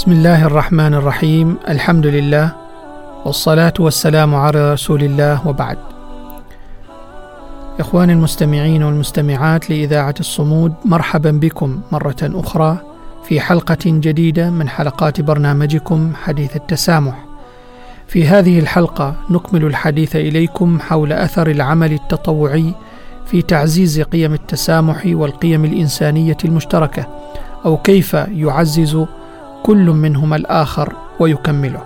بسم الله الرحمن الرحيم الحمد لله والصلاة والسلام على رسول الله وبعد إخواني المستمعين والمستمعات لإذاعة الصمود مرحبا بكم مرة أخرى في حلقة جديدة من حلقات برنامجكم حديث التسامح في هذه الحلقة نكمل الحديث إليكم حول أثر العمل التطوعي في تعزيز قيم التسامح والقيم الإنسانية المشتركة أو كيف يعزز كل منهما الآخر ويكمله.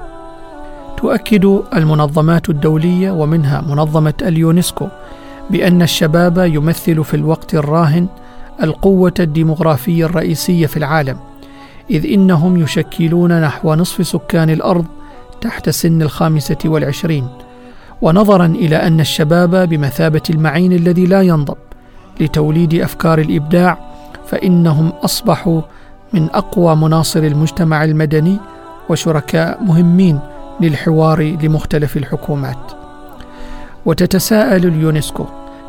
تؤكد المنظمات الدولية ومنها منظمة اليونسكو بأن الشباب يمثل في الوقت الراهن القوة الديمغرافية الرئيسية في العالم، إذ إنهم يشكلون نحو نصف سكان الأرض تحت سن الخامسة والعشرين، ونظرا إلى أن الشباب بمثابة المعين الذي لا ينضب لتوليد أفكار الإبداع، فإنهم أصبحوا من أقوى مناصر المجتمع المدني وشركاء مهمين للحوار لمختلف الحكومات. وتتساءل اليونسكو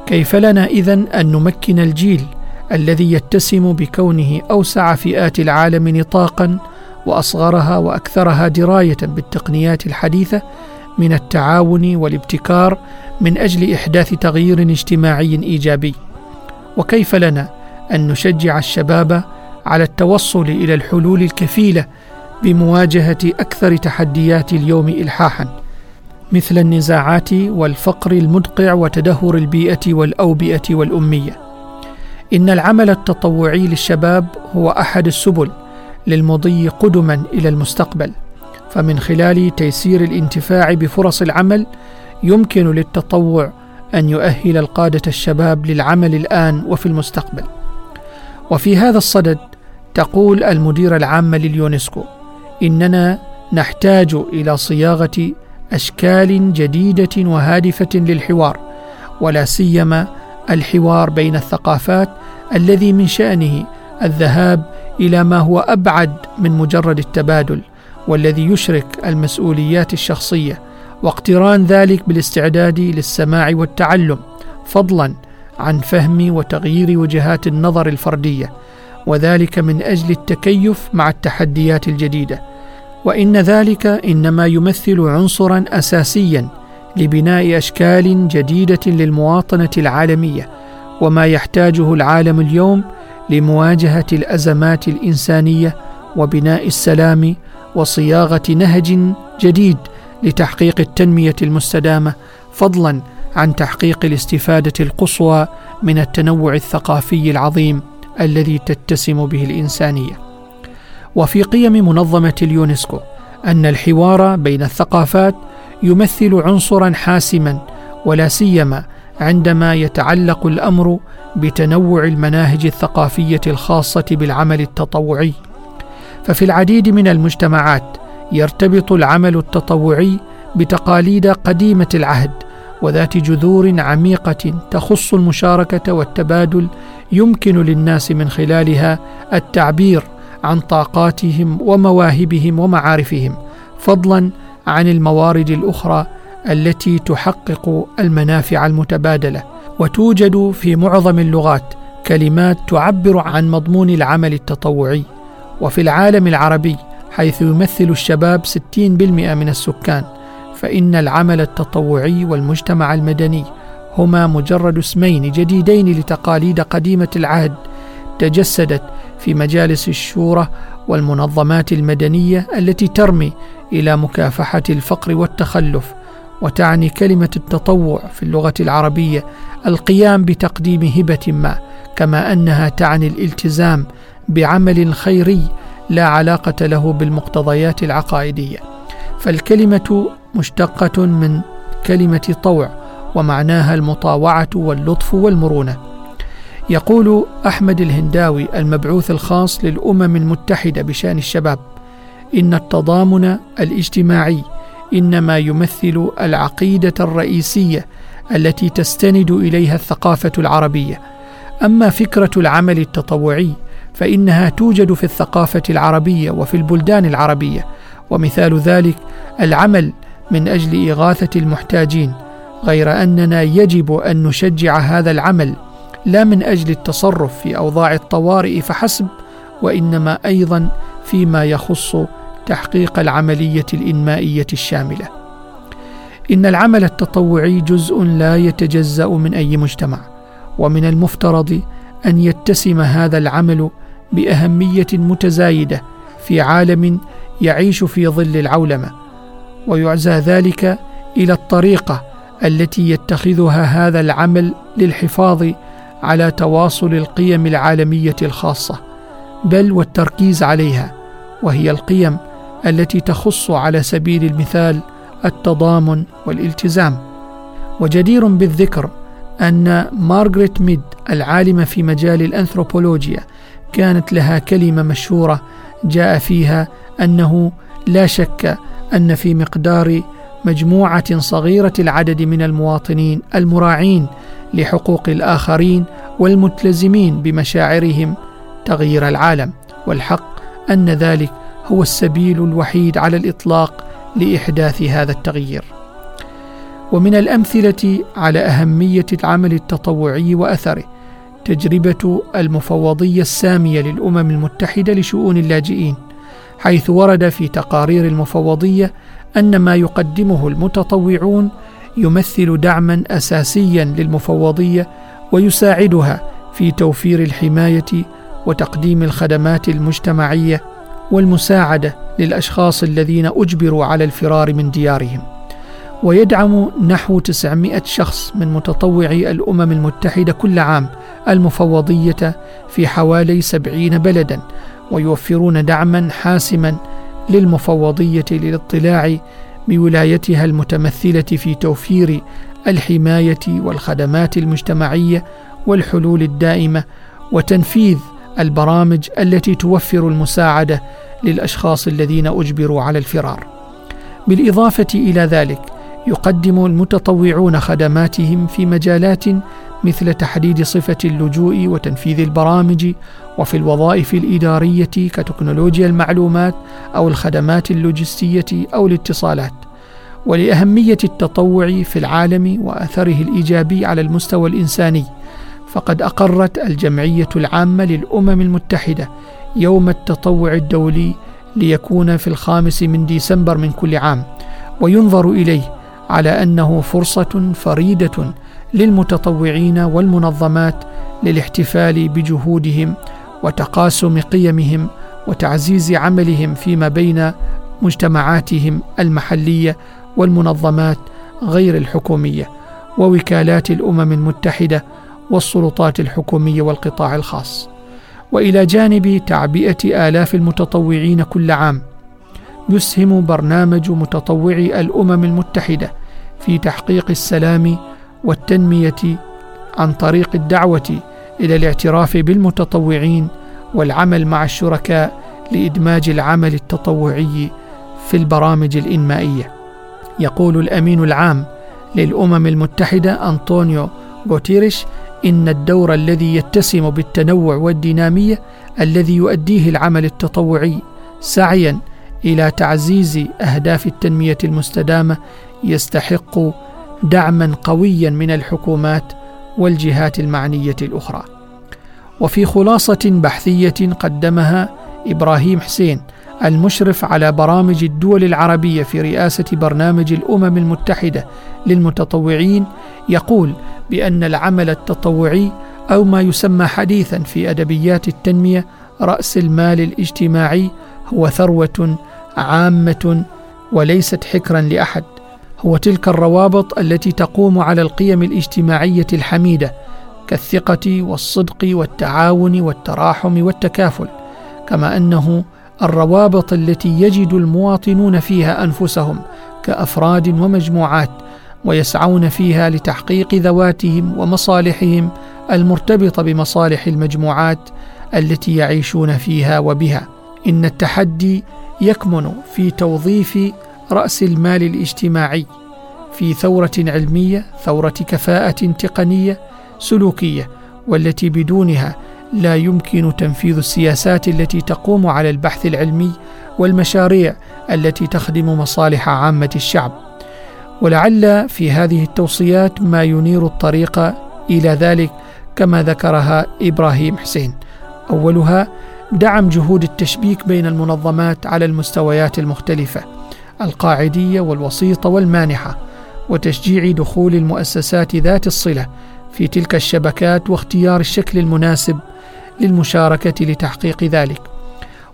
كيف لنا إذن أن نمكن الجيل الذي يتسم بكونه أوسع فئات العالم نطاقا وأصغرها وأكثرها دراية بالتقنيات الحديثة من التعاون والابتكار من أجل إحداث تغيير اجتماعي إيجابي وكيف لنا أن نشجع الشباب على التوصل إلى الحلول الكفيلة بمواجهة أكثر تحديات اليوم الحاحا مثل النزاعات والفقر المدقع وتدهور البيئة والأوبئة والأمية. إن العمل التطوعي للشباب هو أحد السبل للمضي قدما إلى المستقبل. فمن خلال تيسير الانتفاع بفرص العمل يمكن للتطوع أن يؤهل القادة الشباب للعمل الآن وفي المستقبل. وفي هذا الصدد تقول المديرة العامة لليونسكو إننا نحتاج إلى صياغة أشكال جديدة وهادفة للحوار ولا سيما الحوار بين الثقافات الذي من شأنه الذهاب إلى ما هو أبعد من مجرد التبادل والذي يشرك المسؤوليات الشخصية واقتران ذلك بالاستعداد للسماع والتعلم فضلا عن فهم وتغيير وجهات النظر الفردية. وذلك من أجل التكيف مع التحديات الجديدة. وإن ذلك إنما يمثل عنصرا اساسيا لبناء أشكال جديدة للمواطنة العالمية وما يحتاجه العالم اليوم لمواجهة الأزمات الإنسانية وبناء السلام وصياغة نهج جديد لتحقيق التنمية المستدامة فضلا عن تحقيق الاستفادة القصوى من التنوع الثقافي العظيم. الذي تتسم به الإنسانية. وفي قيم منظمة اليونسكو أن الحوار بين الثقافات يمثل عنصرا حاسما ولا سيما عندما يتعلق الأمر بتنوع المناهج الثقافية الخاصة بالعمل التطوعي. ففي العديد من المجتمعات يرتبط العمل التطوعي بتقاليد قديمة العهد وذات جذور عميقة تخص المشاركة والتبادل يمكن للناس من خلالها التعبير عن طاقاتهم ومواهبهم ومعارفهم فضلا عن الموارد الأخرى التي تحقق المنافع المتبادلة. وتوجد في معظم اللغات كلمات تعبر عن مضمون العمل التطوعي. وفي العالم العربي حيث يمثل الشباب 60% من السكان فإن العمل التطوعي والمجتمع المدني هما مجرد اسمين جديدين لتقاليد قديمة العهد تجسدت في مجالس الشورى والمنظمات المدنية التي ترمي إلى مكافحة الفقر والتخلف وتعني كلمة التطوع في اللغة العربية القيام بتقديم هبة ما كما أنها تعني الالتزام بعمل خيري لا علاقة له بالمقتضيات العقائدية. فالكلمة مشتقة من كلمة طوع ومعناها المطاوعة واللطف والمرونة. يقول أحمد الهنداوي المبعوث الخاص للأمم المتحدة بشأن الشباب إن التضامن الاجتماعي إنما يمثل العقيدة الرئيسية التي تستند إليها الثقافة العربية. أما فكرة العمل التطوعي فإنها توجد في الثقافة العربية وفي البلدان العربية ومثال ذلك العمل من أجل إغاثة المحتاجين. غير أننا يجب أن نشجع هذا العمل لا من أجل التصرف في أوضاع الطوارئ فحسب وإنما أيضا فيما يخص تحقيق العملية الإنمائية الشاملة. إن العمل التطوعي جزء لا يتجزأ من أي مجتمع ومن المفترض أن يتسم هذا العمل بأهمية متزايدة في عالم يعيش في ظل العولمة ويعزى ذلك إلى الطريقة التي يتخذها هذا العمل للحفاظ على تواصل القيم العالمية الخاصة بل والتركيز عليها وهي القيم التي تخص على سبيل المثال التضامن والالتزام. وجدير بالذكر أن مارغريت ميد العالمة في مجال الأنثروبولوجيا كانت لها كلمة مشهورة جاء فيها أنه لا شك أن في مقدار مجموعة صغيرة العدد من المواطنين المراعين لحقوق الآخرين والمتلزمين بمشاعرهم تغيير العالم والحق أن ذلك هو السبيل الوحيد على الإطلاق لإحداث هذا التغيير. ومن الأمثلة على أهمية العمل التطوعي وأثره تجربة المفوضية السامية للأمم المتحدة لشؤون اللاجئين حيث ورد في تقارير المفوضية أن ما يقدمه المتطوعون يمثل دعما أساسيا للمفوضية ويساعدها في توفير الحماية وتقديم الخدمات المجتمعية والمساعدة للأشخاص الذين أجبروا على الفرار من ديارهم. ويدعم نحو 900 شخص من متطوعي الأمم المتحدة كل عام المفوضية في حوالي 70 بلدا ويوفرون دعما حاسما للمفوضية للاطلاع بولايتها المتمثلة في توفير الحماية والخدمات المجتمعية والحلول الدائمة وتنفيذ البرامج التي توفر المساعدة للأشخاص الذين أجبروا على الفرار. بالإضافة إلى ذلك يقدم المتطوعون خدماتهم في مجالات مثل تحديد صفة اللجوء وتنفيذ البرامج وفي الوظائف الإدارية كتكنولوجيا المعلومات أو الخدمات اللوجستية أو الاتصالات ولأهمية التطوع في العالم وأثره الإيجابي على المستوى الإنساني فقد أقرت الجمعية العامة للأمم المتحدة يوم التطوع الدولي ليكون في الخامس من ديسمبر من كل عام وينظر إليه على أنه فرصة فريدة للمتطوعين والمنظمات للاحتفال بجهودهم وتقاسم قيمهم وتعزيز عملهم فيما بين مجتمعاتهم المحلية والمنظمات غير الحكومية ووكالات الأمم المتحدة والسلطات الحكومية والقطاع الخاص. وإلى جانب تعبئة آلاف المتطوعين كل عام يسهم برنامج متطوعي الأمم المتحدة في تحقيق السلام والتنمية عن طريق الدعوة إلى الاعتراف بالمتطوعين والعمل مع الشركاء لإدماج العمل التطوعي في البرامج الإنمائية. يقول الأمين العام للأمم المتحدة أنطونيو غوتيريش إن الدور الذي يتسم بالتنوع والدينامية الذي يؤديه العمل التطوعي سعيا إلى تعزيز أهداف التنمية المستدامة يستحق دعما قويا من الحكومات والجهات المعنية الأخرى. وفي خلاصة بحثية قدمها إبراهيم حسين المشرف على برامج الدول العربية في رئاسة برنامج الأمم المتحدة للمتطوعين يقول بأن العمل التطوعي أو ما يسمى حديثا في أدبيات التنمية رأس المال الاجتماعي هو ثروة عامة وليست حكرا لأحد. هو تلك الروابط التي تقوم على القيم الاجتماعية الحميدة كالثقة والصدق والتعاون والتراحم والتكافل كما أنه الروابط التي يجد المواطنون فيها أنفسهم كأفراد ومجموعات ويسعون فيها لتحقيق ذواتهم ومصالحهم المرتبطة بمصالح المجموعات التي يعيشون فيها وبها. إن التحدي يكمن في توظيف رأس المال الاجتماعي في ثورة علمية ثورة كفاءة تقنية سلوكية والتي بدونها لا يمكن تنفيذ السياسات التي تقوم على البحث العلمي والمشاريع التي تخدم مصالح عامة الشعب. ولعل في هذه التوصيات ما ينير الطريق إلى ذلك كما ذكرها إبراهيم حسين. أولها دعم جهود التشبيك بين المنظمات على المستويات المختلفة. القاعدية والوسيطة والمانحة وتشجيع دخول المؤسسات ذات الصلة في تلك الشبكات واختيار الشكل المناسب للمشاركة لتحقيق ذلك.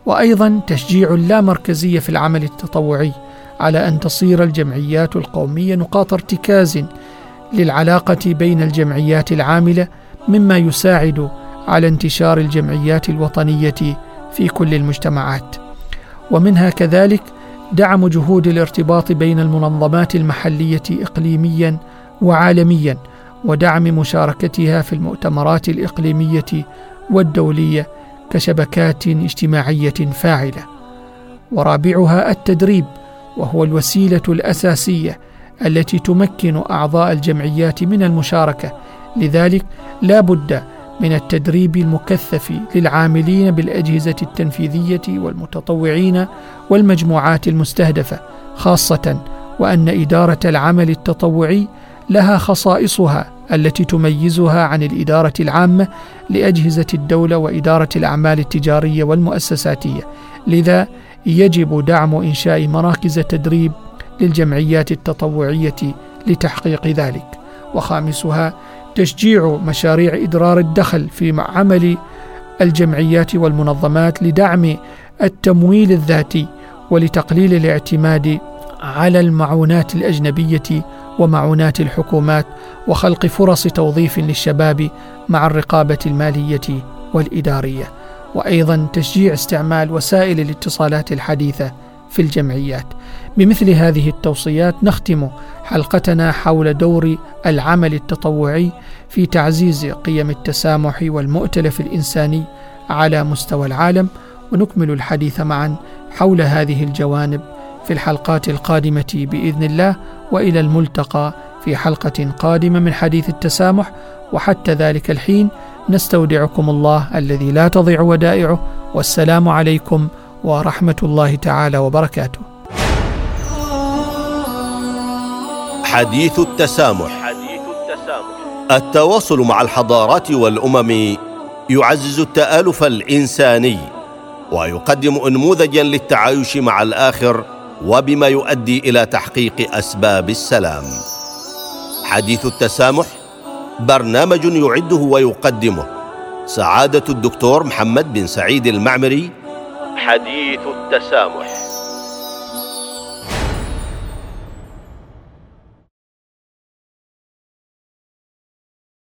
وأيضا تشجيع اللامركزية في العمل التطوعي على أن تصير الجمعيات القومية نقاط ارتكاز للعلاقة بين الجمعيات العاملة مما يساعد على انتشار الجمعيات الوطنية في كل المجتمعات. ومنها كذلك دعم جهود الارتباط بين المنظمات المحلية اقليميا وعالميا ودعم مشاركتها في المؤتمرات الإقليمية والدولية كشبكات اجتماعية فاعلة. ورابعها التدريب وهو الوسيلة الأساسية التي تمكن أعضاء الجمعيات من المشاركة. لذلك لا بد من التدريب المكثف للعاملين بالأجهزة التنفيذية والمتطوعين والمجموعات المستهدفة خاصة وأن إدارة العمل التطوعي لها خصائصها التي تميزها عن الإدارة العامة لأجهزة الدولة وإدارة الأعمال التجارية والمؤسساتية. لذا يجب دعم إنشاء مراكز تدريب للجمعيات التطوعية لتحقيق ذلك. وخامسها تشجيع مشاريع إدرار الدخل في عمل الجمعيات والمنظمات لدعم التمويل الذاتي ولتقليل الاعتماد على المعونات الأجنبية ومعونات الحكومات وخلق فرص توظيف للشباب مع الرقابة المالية والإدارية. وأيضا تشجيع استعمال وسائل الاتصالات الحديثة في الجمعيات. بمثل هذه التوصيات نختم حلقتنا حول دور العمل التطوعي في تعزيز قيم التسامح والمؤتلف الإنساني على مستوى العالم ونكمل الحديث معا حول هذه الجوانب في الحلقات القادمة بإذن الله وإلى الملتقى في حلقة قادمة من حديث التسامح. وحتى ذلك الحين نستودعكم الله الذي لا تضيع ودائعه. والسلام عليكم ورحمه الله تعالى وبركاته. حديث التسامح. حديث التسامح. التواصل مع الحضارات والأمم يعزز التآلف الإنساني ويقدم انموذجا للتعايش مع الآخر وبما يؤدي إلى تحقيق أسباب السلام. حديث التسامح برنامج يعده ويقدمه سعادة الدكتور محمد بن سعيد المعمري حديث التسامح.